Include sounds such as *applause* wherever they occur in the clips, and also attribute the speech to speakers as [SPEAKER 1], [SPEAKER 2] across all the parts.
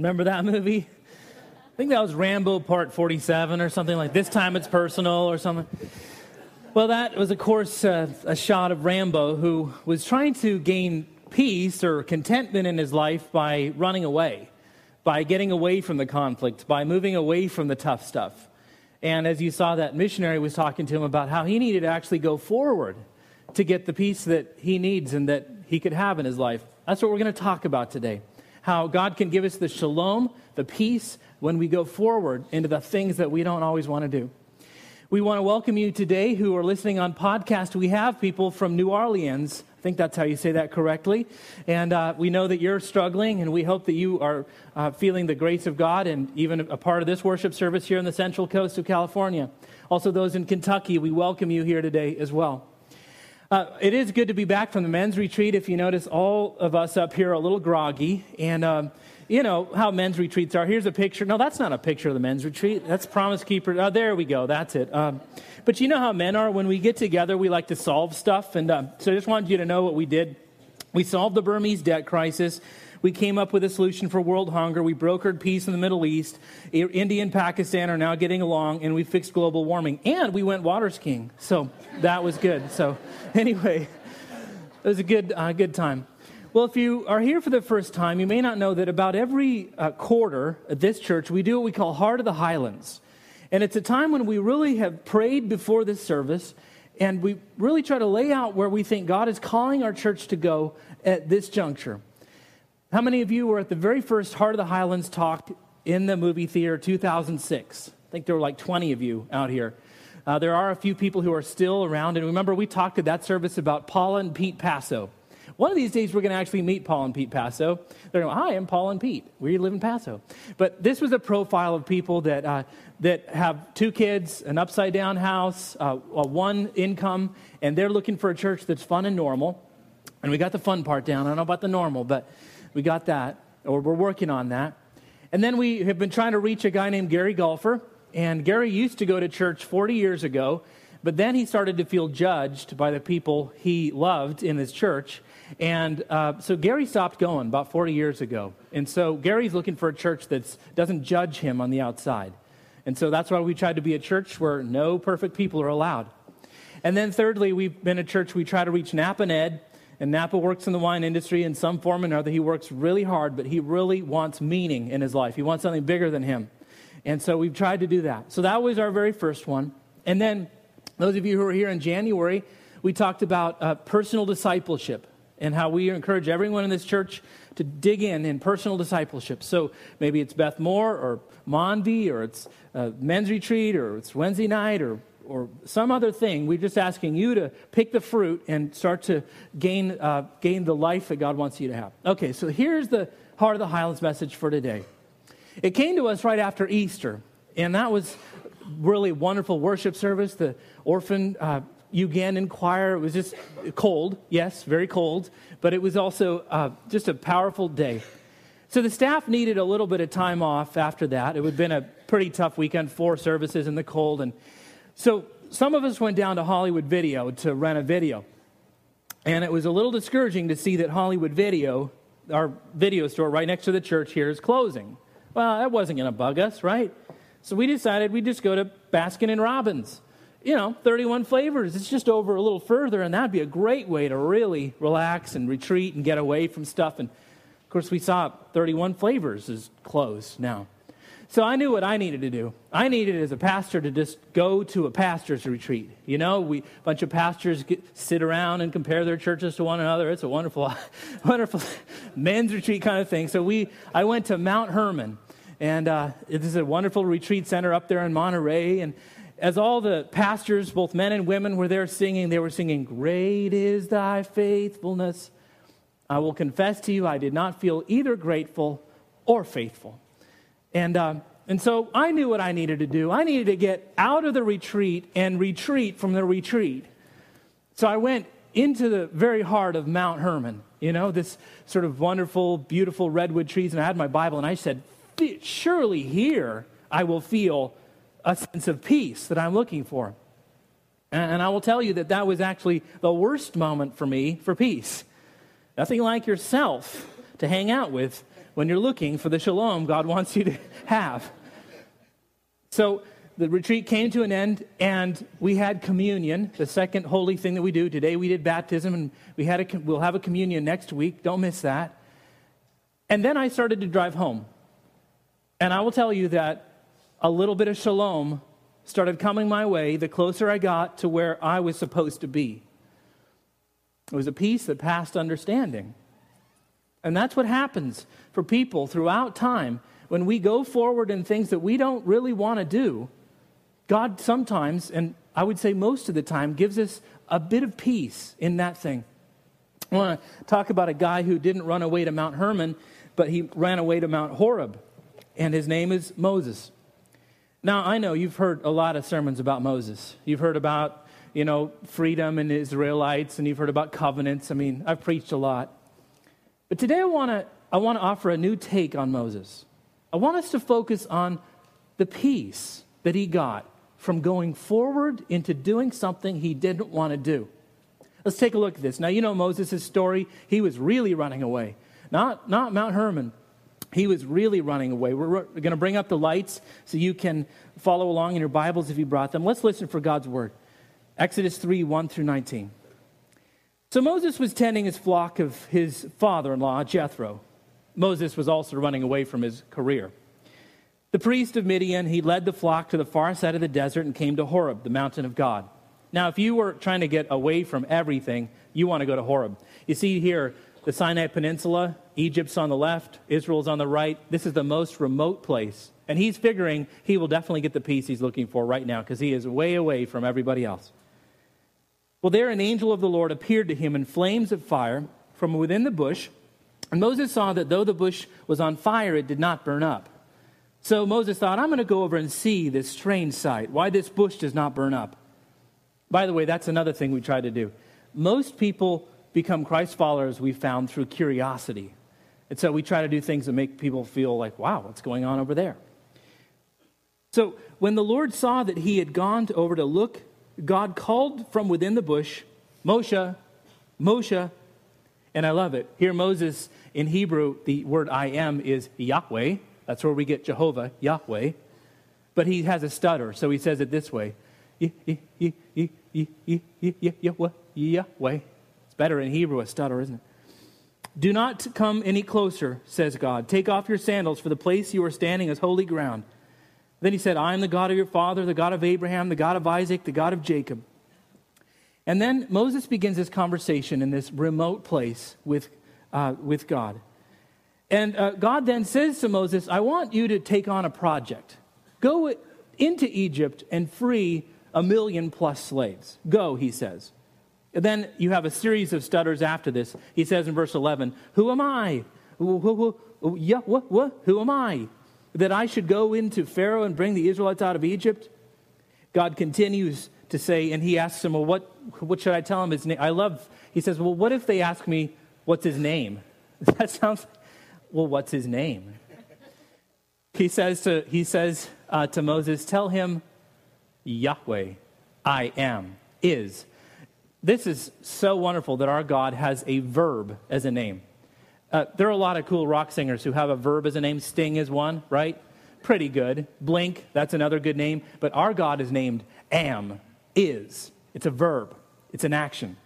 [SPEAKER 1] Remember that movie? I think that was Rambo Part 47 or something like This Time It's Personal or something. Well, that was, of course, uh, a shot of Rambo who was trying to gain peace or contentment in his life by running away, by getting away from the conflict, by moving away from the tough stuff. And as you saw, that missionary was talking to him about how he needed to actually go forward to get the peace that he needs and that he could have in his life. That's what we're going to talk about today how God can give us the shalom, the peace, when we go forward into the things that we don't always want to do. We want to welcome you today who are listening on podcast. We have people from New Orleans. I think that's how you say that correctly. And uh, we know that you're struggling, and we hope that you are uh, feeling the grace of God and even a part of this worship service here in the Central Coast of California. Also, those in Kentucky, we welcome you here today as well. Uh, it is good to be back from the men's retreat. If you notice, all of us up here are a little groggy. And, um, you know how men's retreats are. Here's a picture. No, that's not a picture of the men's retreat. That's Promise Keeper. Oh, there we go. That's it. Um, but you know how men are. When we get together, we like to solve stuff. And uh, so I just wanted you to know what we did. We solved the Burmese debt crisis. We came up with a solution for world hunger. We brokered peace in the Middle East. India and Pakistan are now getting along, and we fixed global warming. And we went water skiing. So that was good. So, *laughs* anyway, it was a good, uh, good time. Well, if you are here for the first time, you may not know that about every uh, quarter at this church, we do what we call Heart of the Highlands. And it's a time when we really have prayed before this service and we really try to lay out where we think God is calling our church to go at this juncture. How many of you were at the very first Heart of the Highlands talk in the movie theater 2006? I think there were like 20 of you out here. Uh, there are a few people who are still around. And remember, we talked at that service about Paula and Pete Passo. One of these days, we're going to actually meet Paul and Pete Passo. They're going, Hi, I'm Paul and Pete. We live in Paso. But this was a profile of people that, uh, that have two kids, an upside down house, uh, one income, and they're looking for a church that's fun and normal. And we got the fun part down. I don't know about the normal, but we got that, or we're working on that. And then we have been trying to reach a guy named Gary Golfer. And Gary used to go to church 40 years ago, but then he started to feel judged by the people he loved in his church. And uh, so Gary stopped going about 40 years ago. And so Gary's looking for a church that doesn't judge him on the outside. And so that's why we tried to be a church where no perfect people are allowed. And then thirdly, we've been a church we try to reach Napa and Ed and Napa works in the wine industry in some form or another. He works really hard, but he really wants meaning in his life. He wants something bigger than him. And so we've tried to do that. So that was our very first one. And then, those of you who were here in January, we talked about uh, personal discipleship and how we encourage everyone in this church to dig in in personal discipleship. So maybe it's Beth Moore or Mondi or it's uh, men's retreat or it's Wednesday night or or some other thing. We're just asking you to pick the fruit and start to gain, uh, gain the life that God wants you to have. Okay, so here's the Heart of the Highlands message for today. It came to us right after Easter, and that was really wonderful worship service. The orphan uh, Ugandan choir, it was just cold, yes, very cold, but it was also uh, just a powerful day. So the staff needed a little bit of time off after that. It had been a pretty tough weekend, four services in the cold, and so some of us went down to Hollywood Video to rent a video. And it was a little discouraging to see that Hollywood Video, our video store right next to the church here, is closing. Well, that wasn't going to bug us, right? So we decided we'd just go to Baskin and Robbins. You know, 31 flavors. It's just over a little further, and that'd be a great way to really relax and retreat and get away from stuff. And of course, we saw 31 flavors is closed now. So I knew what I needed to do. I needed, as a pastor, to just go to a pastor's retreat. You know, we a bunch of pastors get, sit around and compare their churches to one another. It's a wonderful, *laughs* wonderful *laughs* men's retreat kind of thing. So we, I went to Mount Hermon, and uh, is a wonderful retreat center up there in Monterey. And as all the pastors, both men and women, were there singing, they were singing, "Great is Thy faithfulness." I will confess to you, I did not feel either grateful or faithful. And, uh, and so I knew what I needed to do. I needed to get out of the retreat and retreat from the retreat. So I went into the very heart of Mount Hermon, you know, this sort of wonderful, beautiful redwood trees. And I had my Bible, and I said, Surely here I will feel a sense of peace that I'm looking for. And I will tell you that that was actually the worst moment for me for peace. Nothing like yourself to hang out with when you're looking for the shalom God wants you to *laughs* have. So the retreat came to an end, and we had communion, the second holy thing that we do. Today we did baptism, and we had a, we'll have a communion next week. Don't miss that. And then I started to drive home. And I will tell you that a little bit of shalom started coming my way the closer I got to where I was supposed to be. It was a peace that passed understanding. And that's what happens for people throughout time. When we go forward in things that we don't really want to do, God sometimes, and I would say most of the time, gives us a bit of peace in that thing. I want to talk about a guy who didn't run away to Mount Hermon, but he ran away to Mount Horeb, and his name is Moses. Now, I know you've heard a lot of sermons about Moses. You've heard about, you know, freedom and Israelites, and you've heard about covenants. I mean, I've preached a lot. But today I want to I want to offer a new take on Moses. I want us to focus on the peace that he got from going forward into doing something he didn't want to do. Let's take a look at this. Now, you know Moses' story. He was really running away. Not, not Mount Hermon, he was really running away. We're going to bring up the lights so you can follow along in your Bibles if you brought them. Let's listen for God's word. Exodus 3 1 through 19. So Moses was tending his flock of his father in law, Jethro. Moses was also running away from his career. The priest of Midian, he led the flock to the far side of the desert and came to Horeb, the mountain of God. Now, if you were trying to get away from everything, you want to go to Horeb. You see here, the Sinai Peninsula, Egypt's on the left, Israel's on the right. This is the most remote place. And he's figuring he will definitely get the peace he's looking for right now because he is way away from everybody else. Well, there an angel of the Lord appeared to him in flames of fire from within the bush. And Moses saw that though the bush was on fire, it did not burn up. So Moses thought, I'm going to go over and see this strange sight, why this bush does not burn up. By the way, that's another thing we try to do. Most people become Christ followers, we found, through curiosity. And so we try to do things that make people feel like, wow, what's going on over there? So when the Lord saw that he had gone to, over to look, God called from within the bush, Moshe, Moshe, and I love it. Here, Moses, in Hebrew, the word I am is Yahweh. That's where we get Jehovah, Yahweh. But he has a stutter, so he says it this way Yahweh It's better in Hebrew, a stutter, isn't it? Do not come any closer, says God. Take off your sandals, for the place you are standing is holy ground. Then he said, I am the God of your father, the God of Abraham, the God of Isaac, the God of Jacob. And then Moses begins his conversation in this remote place with, uh, with God. And uh, God then says to Moses, I want you to take on a project. Go into Egypt and free a million plus slaves. Go, he says. And then you have a series of stutters after this. He says in verse 11, Who am I? Who? Who? Yeah, what, what? Who am I? That I should go into Pharaoh and bring the Israelites out of Egypt? God continues to say, and he asks him, Well, what, what should I tell him his name? I love, he says, Well, what if they ask me, What's his name? *laughs* That sounds, well, what's his name? He says to, he says, uh, to Moses, Tell him, Yahweh, I am, is this is so wonderful that our God has a verb as a name. Uh, there are a lot of cool rock singers who have a verb as a name. Sting is one, right? Pretty good. Blink, that's another good name. But our God is named Am, is. It's a verb, it's an action.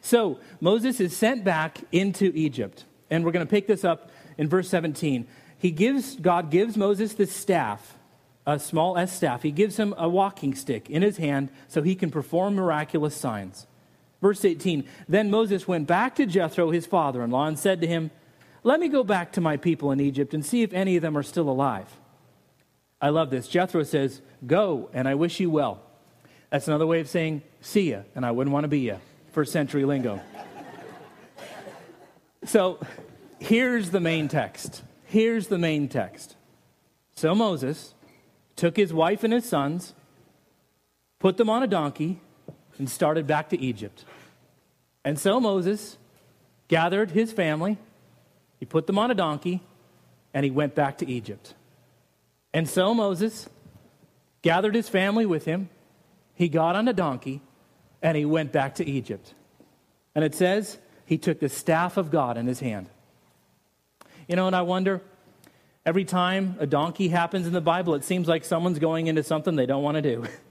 [SPEAKER 1] So Moses is sent back into Egypt. And we're going to pick this up in verse 17. He gives, God gives Moses the staff a small S staff. He gives him a walking stick in his hand so he can perform miraculous signs. Verse 18 Then Moses went back to Jethro, his father in law, and said to him, Let me go back to my people in Egypt and see if any of them are still alive. I love this. Jethro says, Go, and I wish you well. That's another way of saying, See ya, and I wouldn't want to be ya, first century lingo. *laughs* so here's the main text. Here's the main text. So Moses took his wife and his sons, put them on a donkey, and started back to Egypt. And so Moses gathered his family, he put them on a donkey, and he went back to Egypt. And so Moses gathered his family with him, he got on a donkey, and he went back to Egypt. And it says he took the staff of God in his hand. You know, and I wonder every time a donkey happens in the Bible, it seems like someone's going into something they don't want to do. *laughs*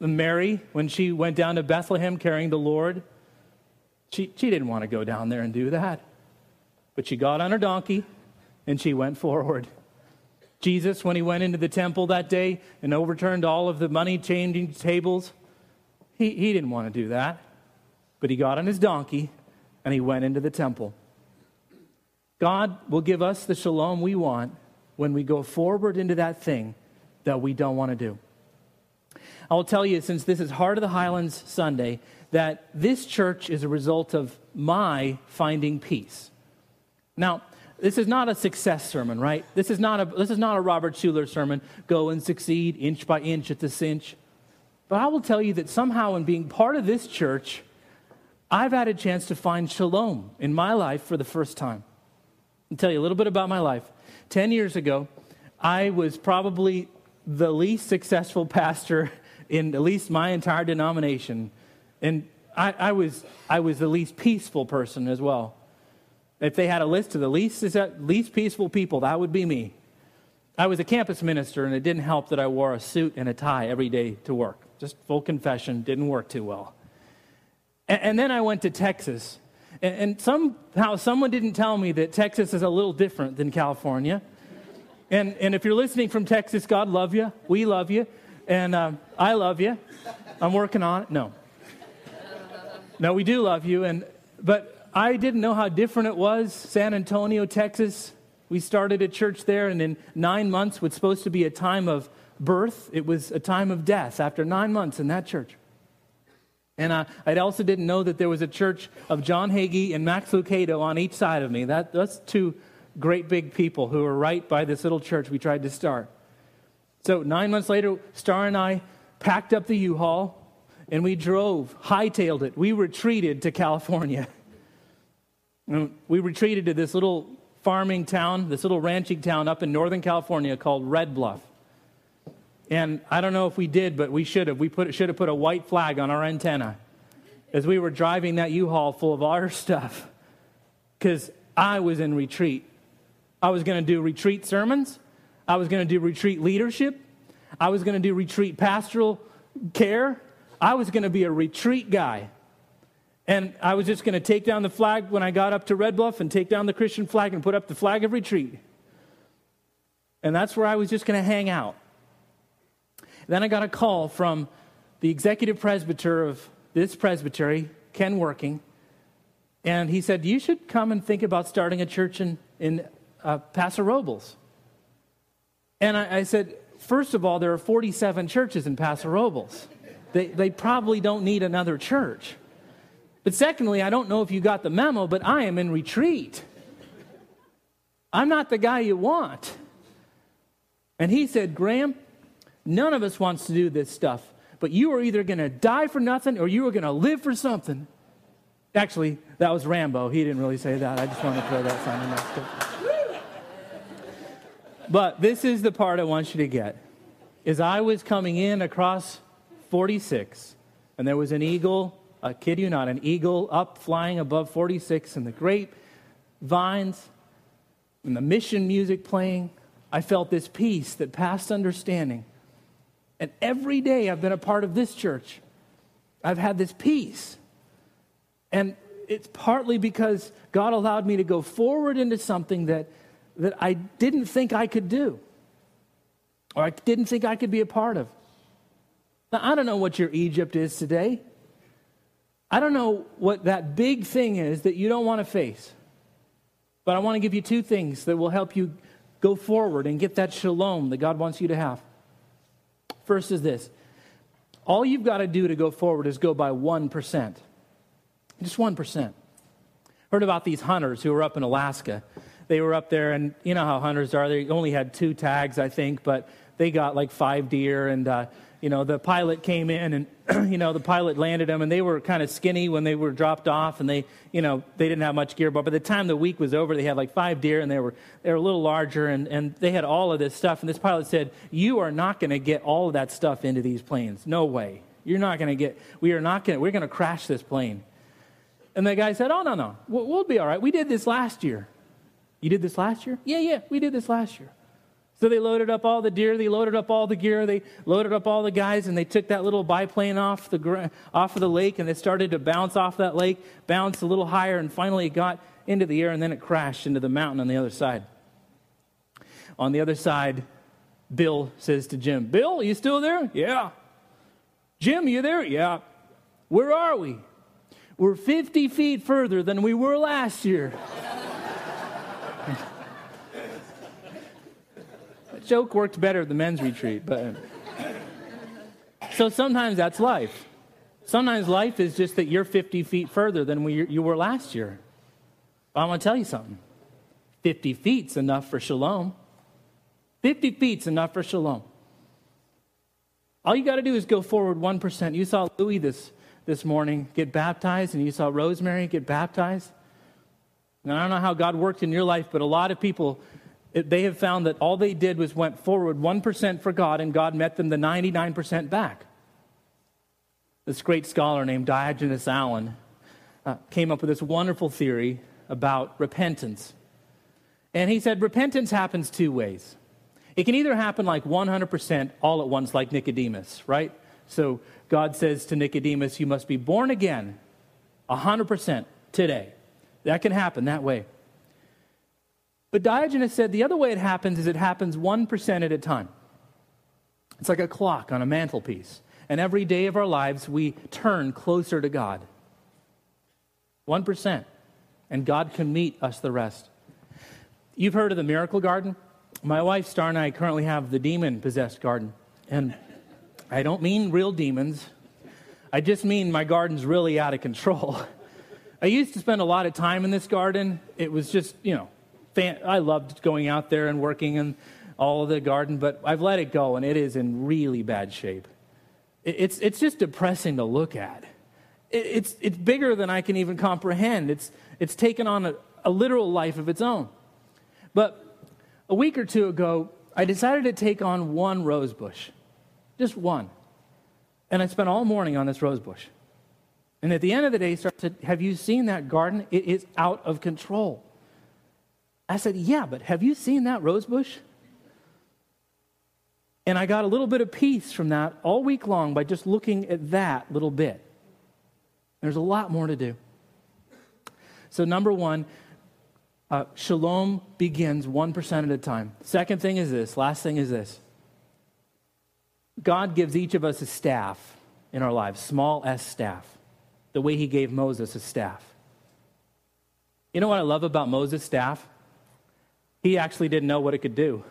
[SPEAKER 1] Mary, when she went down to Bethlehem carrying the Lord, she, she didn't want to go down there and do that. But she got on her donkey and she went forward. Jesus, when he went into the temple that day and overturned all of the money changing tables, he, he didn't want to do that. But he got on his donkey and he went into the temple. God will give us the shalom we want when we go forward into that thing that we don't want to do. I will tell you, since this is Heart of the Highlands Sunday, that this church is a result of my finding peace. Now, this is not a success sermon, right? This is not a, this is not a Robert Schuller sermon, go and succeed inch by inch at the cinch. But I will tell you that somehow, in being part of this church, I've had a chance to find shalom in my life for the first time. I'll tell you a little bit about my life. Ten years ago, I was probably the least successful *laughs* pastor in at least my entire denomination. And I, I, was, I was the least peaceful person as well. If they had a list of the least, least peaceful people, that would be me. I was a campus minister, and it didn't help that I wore a suit and a tie every day to work. Just full confession, didn't work too well. And, and then I went to Texas. And, and somehow someone didn't tell me that Texas is a little different than California. And, and if you're listening from Texas, God love you. We love you. And um, I love you. I'm working on it. No. No, we do love you. And, but I didn't know how different it was. San Antonio, Texas. We started a church there, and in nine months, was supposed to be a time of birth, it was a time of death after nine months in that church. And I, I also didn't know that there was a church of John Hagee and Max Lucado on each side of me. That, that's two great big people who were right by this little church we tried to start. So nine months later, Star and I packed up the U-Haul and we drove, hightailed it. We retreated to California. *laughs* we retreated to this little farming town, this little ranching town up in Northern California called Red Bluff. And I don't know if we did, but we should have. We put, should have put a white flag on our antenna as we were driving that U-Haul full of our *laughs* stuff because I was in retreat. I was going to do retreat sermons. I was going to do retreat leadership. I was going to do retreat pastoral care. I was going to be a retreat guy. And I was just going to take down the flag when I got up to Red Bluff and take down the Christian flag and put up the flag of retreat. And that's where I was just going to hang out. Then I got a call from the executive presbyter of this presbytery, Ken Working, and he said, You should come and think about starting a church in, in uh, Paso Robles. And I, I, said, First of all, there are 47 churches in Paso Robles. They, they probably don't need another church. But secondly, I don't know if you got the memo, but I am in retreat. I'm not the guy you want. And he said, Graham, None of us wants to do this stuff. But you are either going to die for nothing or you are going to live for something. Actually, that was Rambo. He didn't really say that. I just want to throw that sign in there. But this is the part I want you to get. Is I was coming in across 46, and there was an eagle, I kid you not, an eagle up flying above 46, and the grape vines, and the mission music playing. I felt this peace that passed understanding. And every day I've been a part of this church, I've had this peace. And it's partly because God allowed me to go forward into something that, that I didn't think I could do, or I didn't think I could be a part of. Now, I don't know what your Egypt is today. I don't know what that big thing is that you don't want to face. But I want to give you two things that will help you go forward and get that shalom that God wants you to have. First is this all you've got to do to go forward is go by 1%. Just 1%. Heard about these hunters who were up in Alaska. They were up there, and you know how hunters are. They only had two tags, I think, but they got like five deer, and uh, you know, the pilot came in and, *clears throat* you know, the pilot landed them and they were kind of skinny when they were dropped off and they, you know, they didn't have much gear. But by the time the week was over, they had like five deer and they were, they were a little larger and, and they had all of this stuff. And this pilot said, You are not going to get all of that stuff into these planes. No way. You're not going to get, we are not going to, we're going to crash this plane. And the guy said, Oh, no, no, we'll, we'll be all right. We did this last year. You did this last year? Yeah, yeah, we did this last year. So they loaded up all the deer, they loaded up all the gear, they loaded up all the guys, and they took that little biplane off the, off of the lake, and they started to bounce off that lake, bounce a little higher, and finally it got into the air, and then it crashed into the mountain on the other side. On the other side, Bill says to Jim, Bill, are you still there? Yeah. Jim, you there? Yeah. Where are we? We're 50 feet further than we were last year. Joke worked better at the men's retreat, but. Um, so sometimes that's life. Sometimes life is just that you're 50 feet further than we, you were last year. But I want to tell you something 50 feet's enough for shalom. 50 feet's enough for shalom. All you got to do is go forward 1%. You saw Louis this, this morning get baptized, and you saw Rosemary get baptized. And I don't know how God worked in your life, but a lot of people, they have found that all they did was went forward 1% for God, and God met them the 99% back. This great scholar named Diogenes Allen uh, came up with this wonderful theory about repentance. And he said repentance happens two ways. It can either happen like 100% all at once, like Nicodemus, right? So God says to Nicodemus, You must be born again 100% today. That can happen that way. But Diogenes said the other way it happens is it happens 1% at a time. It's like a clock on a mantelpiece. And every day of our lives, we turn closer to God. 1%. And God can meet us the rest. You've heard of the miracle garden? my wife Star and I currently have the demon possessed garden. And I don't mean real demons, I just mean my garden's really out of control. *laughs* I used to spend a lot of time in this garden. It was just, you know, fan- I loved going out there and working in all of the garden, but I've let it go and it is in really bad shape. It's, it's just depressing to look at. It's, it's bigger than I can even comprehend. It's, it's taken on a, a literal life of its own. But a week or two ago, I decided to take on one rose bush, just one. And I spent all morning on this rose bush. And at the end of the day, he said, Have you seen that garden? It is out of control. I said, Yeah, but have you seen that rose bush? And I got a little bit of peace from that all week long by just looking at that little bit. There's a lot more to do. So, number one, uh, shalom begins 1% at a time. Second thing is this, last thing is this. God gives each of us a staff in our lives, small s staff, the way he gave Moses a staff. You know what I love about Moses' staff? He actually didn't know what it could do.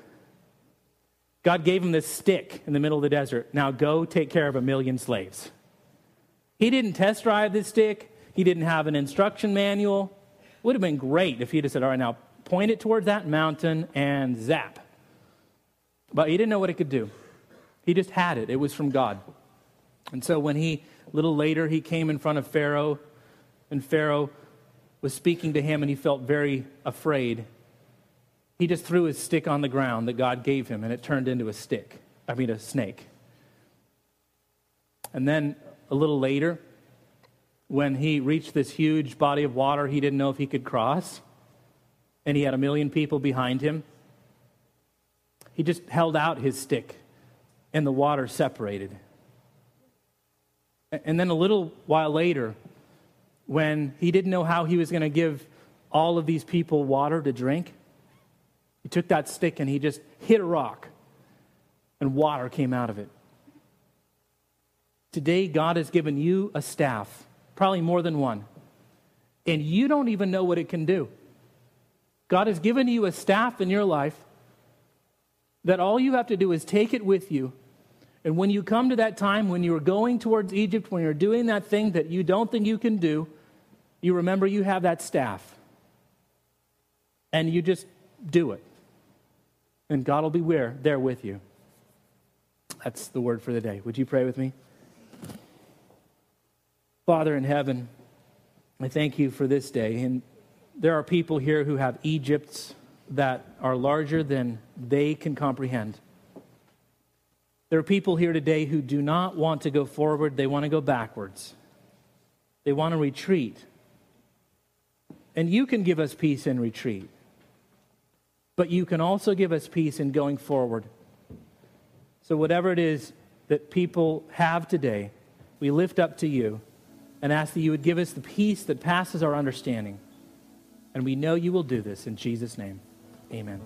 [SPEAKER 1] God gave him this stick in the middle of the desert. Now go take care of a million slaves. He didn't test drive this stick. He didn't have an instruction manual. It Would have been great if he'd have said, All right, now point it towards that mountain and zap. But he didn't know what it could do. He just had it, it was from God. And so when he, a little later, he came in front of Pharaoh, and Pharaoh was speaking to him, and he felt very afraid. He just threw his stick on the ground that God gave him, and it turned into a stick. I mean, a snake. And then a little later, when he reached this huge body of water he didn't know if he could cross, and he had a million people behind him. He just held out his stick, and the water separated. And then a little while later, when he didn't know how he was going to give all of these people water to drink, he took that stick and he just hit a rock, and water came out of it. Today, God has given you a staff probably more than one. And you don't even know what it can do. God has given you a staff in your life that all you have to do is take it with you. And when you come to that time when you're going towards Egypt, when you're doing that thing that you don't think you can do, you remember you have that staff. And you just do it. And God will be where, there with you. That's the word for the day. Would you pray with me? Father in heaven, I thank you for this day. And there are people here who have Egypts that are larger than they can comprehend. There are people here today who do not want to go forward, they want to go backwards. They want to retreat. And you can give us peace in retreat. But you can also give us peace in going forward. So, whatever it is that people have today, we lift up to you and ask that you would give us the peace that passes our understanding. And we know you will do this in Jesus' name. Amen.